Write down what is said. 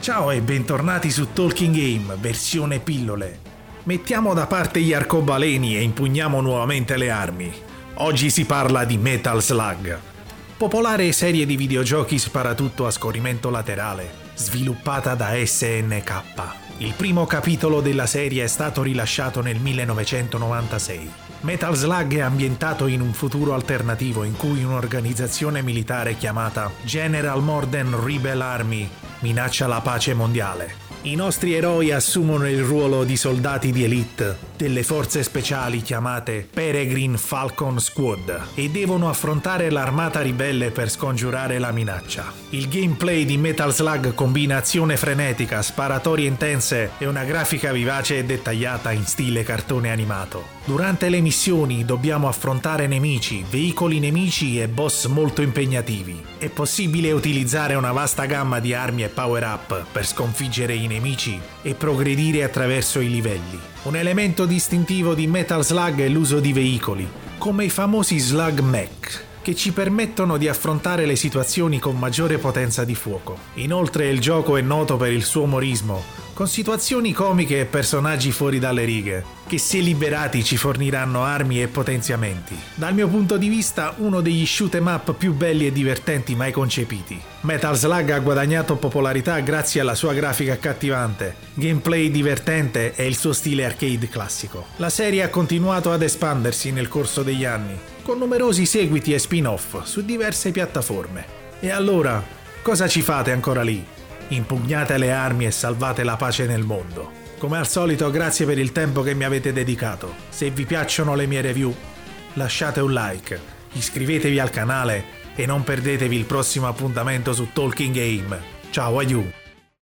Ciao e bentornati su Talking Game, versione pillole. Mettiamo da parte gli arcobaleni e impugniamo nuovamente le armi. Oggi si parla di Metal Slug. Popolare serie di videogiochi sparatutto a scorrimento laterale, sviluppata da SNK. Il primo capitolo della serie è stato rilasciato nel 1996. Metal Slug è ambientato in un futuro alternativo in cui un'organizzazione militare chiamata General Morden Rebel Army minaccia la pace mondiale. I nostri eroi assumono il ruolo di soldati di elite delle forze speciali chiamate Peregrine Falcon Squad e devono affrontare l'armata ribelle per scongiurare la minaccia. Il gameplay di Metal Slug combina azione frenetica, sparatorie intense e una grafica vivace e dettagliata in stile cartone animato. Durante le missioni dobbiamo affrontare nemici, veicoli nemici e boss molto impegnativi. È possibile utilizzare una vasta gamma di armi e power up per sconfiggere i nemici e progredire attraverso i livelli. Un elemento distintivo di Metal Slug è l'uso di veicoli, come i famosi Slug Mech, che ci permettono di affrontare le situazioni con maggiore potenza di fuoco. Inoltre il gioco è noto per il suo umorismo, con situazioni comiche e personaggi fuori dalle righe, che se liberati ci forniranno armi e potenziamenti. Dal mio punto di vista, uno degli shoot 'em up più belli e divertenti mai concepiti. Metal Slug ha guadagnato popolarità grazie alla sua grafica accattivante, gameplay divertente e il suo stile arcade classico. La serie ha continuato ad espandersi nel corso degli anni, con numerosi seguiti e spin-off su diverse piattaforme. E allora, cosa ci fate ancora lì? Impugnate le armi e salvate la pace nel mondo. Come al solito grazie per il tempo che mi avete dedicato. Se vi piacciono le mie review, lasciate un like, iscrivetevi al canale e non perdetevi il prossimo appuntamento su Talking Game. Ciao, adieu!